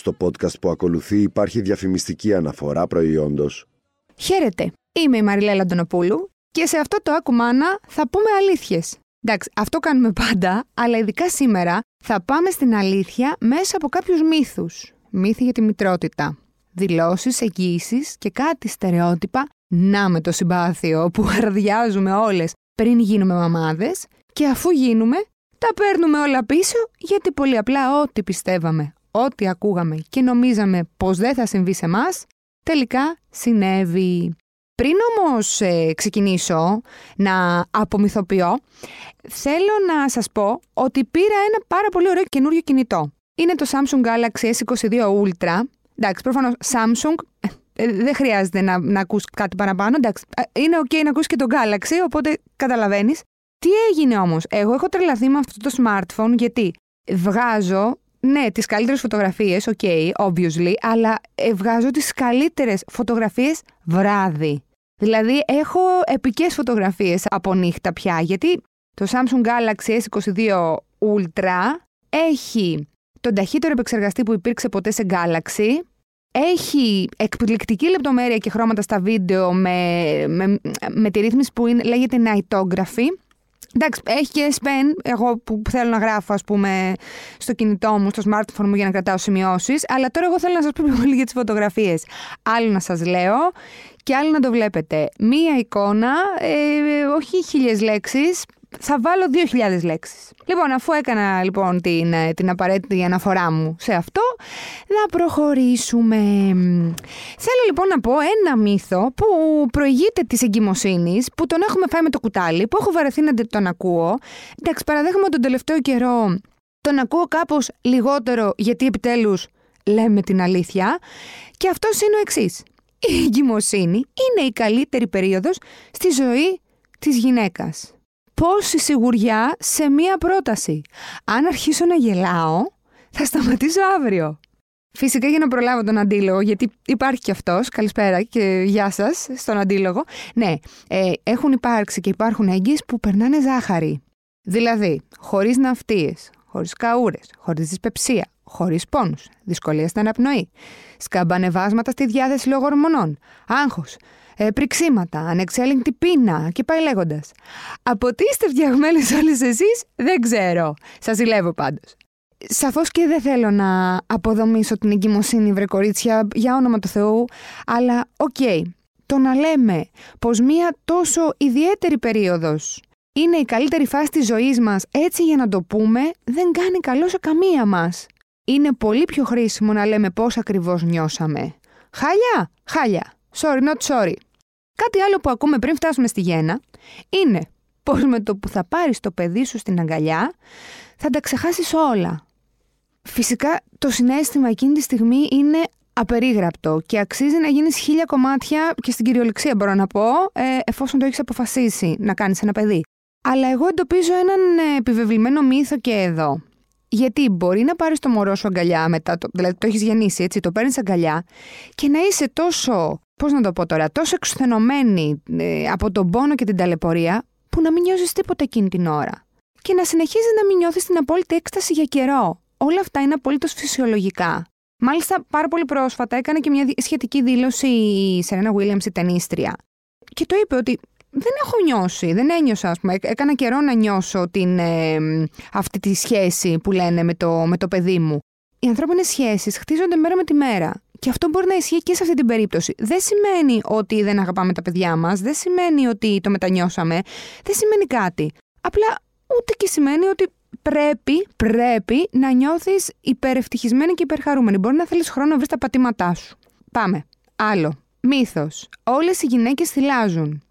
Στο podcast που ακολουθεί υπάρχει διαφημιστική αναφορά προϊόντος. Χαίρετε, είμαι η Μαριλέλα Αντωνοπούλου και σε αυτό το Ακουμάνα θα πούμε αλήθειες. Εντάξει, αυτό κάνουμε πάντα, αλλά ειδικά σήμερα θα πάμε στην αλήθεια μέσα από κάποιους μύθους. Μύθοι για τη μητρότητα. Δηλώσεις, εγγύησεις και κάτι στερεότυπα να με το συμπάθειο που αρδιάζουμε όλες πριν γίνουμε μαμάδες και αφού γίνουμε τα παίρνουμε όλα πίσω γιατί πολύ απλά ό,τι πιστεύαμε, ό,τι ακούγαμε και νομίζαμε πως δεν θα συμβεί σε μας, τελικά συνέβη. Πριν όμως ε, ξεκινήσω να απομυθοποιώ, θέλω να σας πω ότι πήρα ένα πάρα πολύ ωραίο καινούριο κινητό. Είναι το Samsung Galaxy S22 Ultra. Εντάξει, προφανώς Samsung ε, ε, δεν χρειάζεται να, να ακούς κάτι παραπάνω. Εντάξει, είναι ok να ακούσει και το Galaxy, οπότε καταλαβαίνεις. Τι έγινε όμως, εγώ έχω τρελαθεί με αυτό το smartphone γιατί βγάζω ναι, τις καλύτερες φωτογραφίες, ok, obviously, αλλά βγάζω τις καλύτερες φωτογραφίες βράδυ. Δηλαδή έχω επικές φωτογραφίες από νύχτα πια, γιατί το Samsung Galaxy S22 Ultra έχει τον ταχύτερο επεξεργαστή που υπήρξε ποτέ σε Galaxy, έχει εκπληκτική λεπτομέρεια και χρώματα στα βίντεο με, με, με τη ρύθμιση που είναι, λέγεται Nightography, Εντάξει, έχει και S Pen, εγώ που θέλω να γράφω, ας πούμε, στο κινητό μου, στο smartphone μου για να κρατάω σημειώσεις. Αλλά τώρα εγώ θέλω να σας πω πιο πολύ για τις φωτογραφίες. Άλλο να σας λέω και άλλο να το βλέπετε. Μία εικόνα, ε, όχι χίλιες λέξεις, θα βάλω 2.000 λέξεις. Λοιπόν, αφού έκανα λοιπόν την, ε, την απαραίτητη αναφορά μου σε αυτό, να προχωρήσουμε. Θέλω λοιπόν να πω ένα μύθο που προηγείται της εγκυμοσύνης, που τον έχουμε φάει με το κουτάλι, που έχω βαρεθεί να τον ακούω. Εντάξει, παραδέχομαι τον τελευταίο καιρό τον ακούω κάπως λιγότερο γιατί επιτέλους λέμε την αλήθεια και αυτός είναι ο εξής. Η εγκυμοσύνη είναι η καλύτερη περίοδος στη ζωή της γυναίκας πόση σιγουριά σε μία πρόταση. Αν αρχίσω να γελάω, θα σταματήσω αύριο. Φυσικά για να προλάβω τον αντίλογο, γιατί υπάρχει και αυτός, καλησπέρα και γεια σας στον αντίλογο. Ναι, ε, έχουν υπάρξει και υπάρχουν έγκυες που περνάνε ζάχαρη. Δηλαδή, χωρίς ναυτίες, χωρίς καούρες, χωρίς δυσπεψία, χωρίς πόνους, δυσκολία στην αναπνοή, σκαμπανεβάσματα στη διάθεση λόγω ορμονών, άγχος, ε, πριξίματα, ανεξέλεγκτη πείνα και πάει λέγοντας. Από τι είστε φτιαγμένες όλες εσείς, δεν ξέρω. Σας ζηλεύω πάντως. Σαφώς και δεν θέλω να αποδομήσω την εγκυμοσύνη, βρε κορίτσια, για όνομα του Θεού, αλλά οκ. Okay, το να λέμε πως μία τόσο ιδιαίτερη περίοδος είναι η καλύτερη φάση της ζωής μας έτσι για να το πούμε δεν κάνει καλό σε καμία μας. Είναι πολύ πιο χρήσιμο να λέμε πώς ακριβώς νιώσαμε. Χάλια, χάλια. Sorry, not sorry. Κάτι άλλο που ακούμε πριν φτάσουμε στη γέννα είναι πως με το που θα πάρεις το παιδί σου στην αγκαλιά θα τα ξεχάσεις όλα. Φυσικά το συνέστημα εκείνη τη στιγμή είναι απερίγραπτο και αξίζει να γίνεις χίλια κομμάτια και στην κυριολεξία μπορώ να πω ε, εφόσον το έχεις αποφασίσει να κάνεις ένα παιδί. Αλλά εγώ εντοπίζω έναν ε, επιβεβλημένο μύθο και εδώ. Γιατί μπορεί να πάρεις το μωρό σου αγκαλιά μετά, το, δηλαδή το έχεις γεννήσει, έτσι, το παίρνεις αγκαλιά και να είσαι τόσο Πώς να το πω τώρα, τόσο εξουθενωμένη ε, από τον πόνο και την ταλαιπωρία, που να μην νιώσει τίποτα εκείνη την ώρα. Και να συνεχίζεις να μην νιώθεις την απόλυτη έκσταση για καιρό. Όλα αυτά είναι απολύτως φυσιολογικά. Μάλιστα, πάρα πολύ πρόσφατα έκανε και μια σχετική δήλωση η Σερένα Williams, η ταινίστρια. Και το είπε ότι δεν έχω νιώσει, δεν ένιωσα, ας πούμε. Έκανα καιρό να νιώσω την, ε, αυτή τη σχέση που λένε με το, με το παιδί μου. Οι ανθρώπινες σχέσεις χτίζονται μέρα με τη μέρα. Και αυτό μπορεί να ισχύει και σε αυτή την περίπτωση. Δεν σημαίνει ότι δεν αγαπάμε τα παιδιά μας, δεν σημαίνει ότι το μετανιώσαμε, δεν σημαίνει κάτι. Απλά ούτε και σημαίνει ότι πρέπει, πρέπει να νιώθεις υπερευτυχισμένη και υπερχαρούμενη. Μπορεί να θέλεις χρόνο να βρεις τα πατήματά σου. Πάμε. Άλλο. Μύθος. Όλες οι γυναίκες θηλάζουν.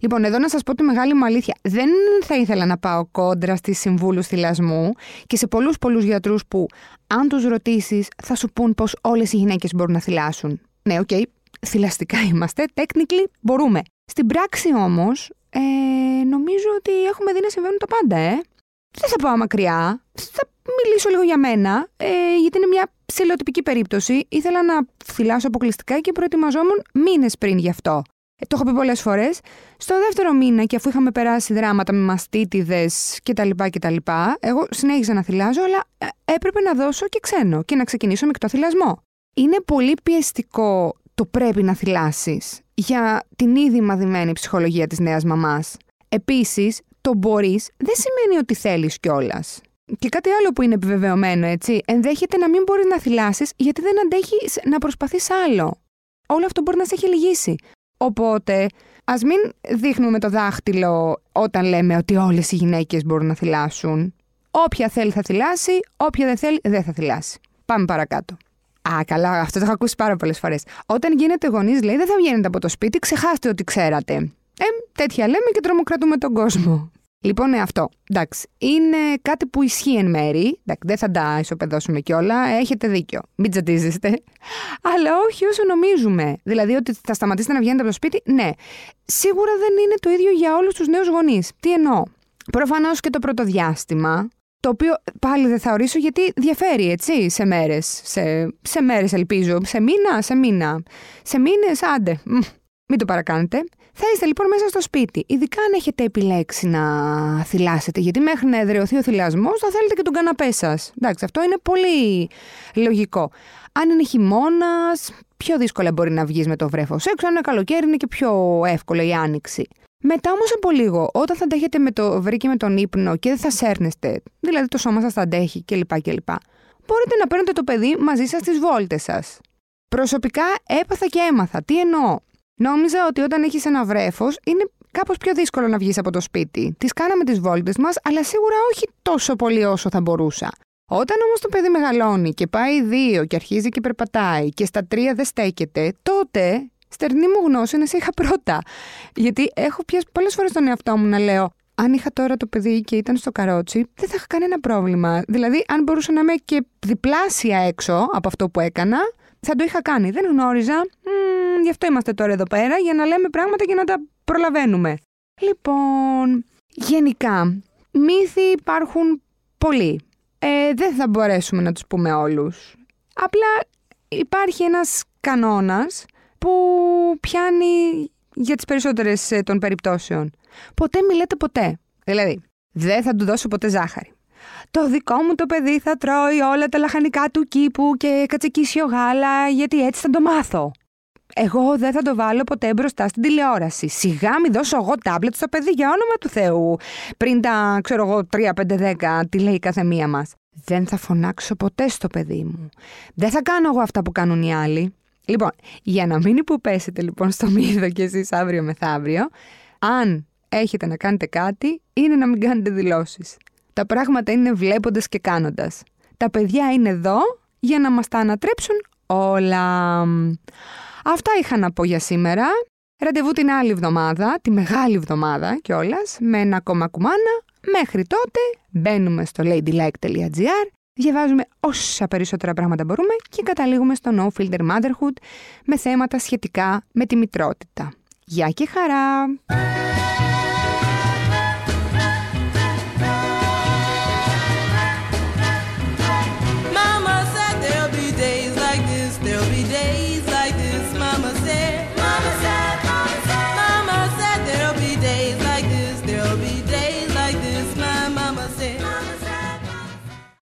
Λοιπόν, εδώ να σας πω τη μεγάλη μου αλήθεια. Δεν θα ήθελα να πάω κόντρα στις συμβούλους θηλασμού και σε πολλούς πολλούς γιατρούς που, αν τους ρωτήσεις, θα σου πούν πως όλες οι γυναίκες μπορούν να θηλάσουν. Ναι, οκ, okay, θυλαστικά είμαστε, technically μπορούμε. Στην πράξη όμως, ε, νομίζω ότι έχουμε δει να συμβαίνουν τα πάντα, ε. Δεν θα πάω μακριά. Θα μιλήσω λίγο για μένα, ε, γιατί είναι μια ψηλοτυπική περίπτωση. Ήθελα να θυλάσω αποκλειστικά και προετοιμαζόμουν μήνες πριν γι' αυτό. Το έχω πει πολλές φορές. Στο δεύτερο μήνα, και αφού είχαμε περάσει δράματα με μαστίτιδες κτλ. κτλ. Εγώ συνέχισα να θυλάζω, αλλά ε, έπρεπε να δώσω και ξένο και να ξεκινήσω με θυλασμό. Είναι πολύ πιεστικό το πρέπει να θυλάσεις για την ήδη μαδημένη ψυχολογία της νέας μαμάς. Επίσης, το μπορείς δεν σημαίνει ότι θέλεις κιόλας. Και κάτι άλλο που είναι επιβεβαιωμένο, έτσι. Ενδέχεται να μην μπορείς να θυλάσεις γιατί δεν αντέχεις να προσπαθείς άλλο. Όλο αυτό μπορεί να σε έχει λυγίσει. Οπότε, ας μην δείχνουμε το δάχτυλο όταν λέμε ότι όλες οι γυναίκες μπορούν να θυλάσουν. Όποια θέλει θα θυλάσει, όποια δεν θέλει δεν θα θυλάσει. Πάμε παρακάτω. Α, καλά, αυτό το έχω ακούσει πάρα πολλές φορές. Όταν γίνετε γονείς, λέει, δεν θα βγαίνετε από το σπίτι, ξεχάστε ότι ξέρατε. Ε, τέτοια λέμε και τρομοκρατούμε τον κόσμο. Λοιπόν, ναι, αυτό. Εντάξει, είναι κάτι που ισχύει εν μέρη. Εντάξει, δεν θα τα ισοπεδώσουμε κιόλα. Έχετε δίκιο. Μην τζατίζεστε. Αλλά όχι όσο νομίζουμε. Δηλαδή ότι θα σταματήσετε να βγαίνετε από το σπίτι. Ναι. Σίγουρα δεν είναι το ίδιο για όλους τους νέους γονείς. Τι εννοώ; Προφανώς και το πρώτο διάστημα, το οποίο πάλι δεν θα ορίσω γιατί διαφέρει, έτσι, σε μέρες. Σε, σε μέρες, ελπίζω. Σε μήνα, σε μήνα. Σε μήνες, άντε. Μην το παρακάνετε. Θα είστε λοιπόν μέσα στο σπίτι. Ειδικά αν έχετε επιλέξει να θυλάσετε, γιατί μέχρι να εδραιωθεί ο θυλασμός θα θέλετε και τον καναπέ σας. Εντάξει, αυτό είναι πολύ λογικό. Αν είναι χειμώνας, πιο δύσκολα μπορεί να βγεις με το βρέφος έξω. Αν είναι καλοκαίρι, είναι και πιο εύκολο η άνοιξη. Μετά όμως από λίγο, όταν θα αντέχετε με το βρήκε με τον ύπνο και δεν θα σέρνεστε, δηλαδή το σώμα σας θα αντέχει κλπ. κλπ. Μπορείτε να παίρνετε το παιδί μαζί σας στις βόλτες σας. Προσωπικά έπαθα και έμαθα. Τι εννοώ; Νόμιζα ότι όταν έχεις ένα βρέφος είναι κάπως πιο δύσκολο να βγεις από το σπίτι. Τις κάναμε τις βόλτες μας, αλλά σίγουρα όχι τόσο πολύ όσο θα μπορούσα. Όταν όμως το παιδί μεγαλώνει και πάει δύο και αρχίζει και περπατάει και στα τρία δεν στέκεται, τότε στερνή μου γνώση να σε είχα πρώτα. Γιατί έχω πιάσει πολλές φορές τον εαυτό μου να λέω, αν είχα τώρα το παιδί και ήταν στο καρότσι, δεν θα είχα κανένα πρόβλημα. Δηλαδή, αν μπορούσα να είμαι και διπλάσια έξω από αυτό που έκανα, θα το είχα κάνει. Δεν γνώριζα. Μ, γι' αυτό είμαστε τώρα εδώ πέρα, για να λέμε πράγματα και να τα προλαβαίνουμε. Λοιπόν, γενικά, μύθοι υπάρχουν πολλοί. Ε, δεν θα μπορέσουμε να τους πούμε όλους. Απλά υπάρχει ένας κανόνας που πιάνει για τις περισσότερες ε, των περιπτώσεων. Ποτέ μιλάτε ποτέ. Δηλαδή, δεν θα του δώσω ποτέ ζάχαρη το δικό μου το παιδί θα τρώει όλα τα λαχανικά του κήπου και κατσικίσιο γάλα γιατί έτσι θα το μάθω. Εγώ δεν θα το βάλω ποτέ μπροστά στην τηλεόραση. Σιγά μην δώσω εγώ τάμπλετ στο παιδί για όνομα του Θεού. Πριν τα, ξέρω εγώ, 3, 5, 10, τι λέει κάθε μία μας. Δεν θα φωνάξω ποτέ στο παιδί μου. Δεν θα κάνω εγώ αυτά που κάνουν οι άλλοι. Λοιπόν, για να μην υποπέσετε λοιπόν στο μύθο κι εσείς αύριο μεθαύριο, αν έχετε να κάνετε κάτι, είναι να μην κάνετε δηλώσεις. Τα πράγματα είναι βλέποντας και κάνοντας. Τα παιδιά είναι εδώ για να μας τα ανατρέψουν όλα. Αυτά είχα να πω για σήμερα. Ραντεβού την άλλη εβδομάδα, τη μεγάλη εβδομάδα κιόλας, με ένα ακόμα κουμάνα. Μέχρι τότε μπαίνουμε στο ladylike.gr, διαβάζουμε όσα περισσότερα πράγματα μπορούμε και καταλήγουμε στο No Filter Motherhood με θέματα σχετικά με τη μητρότητα. Γεια και χαρά!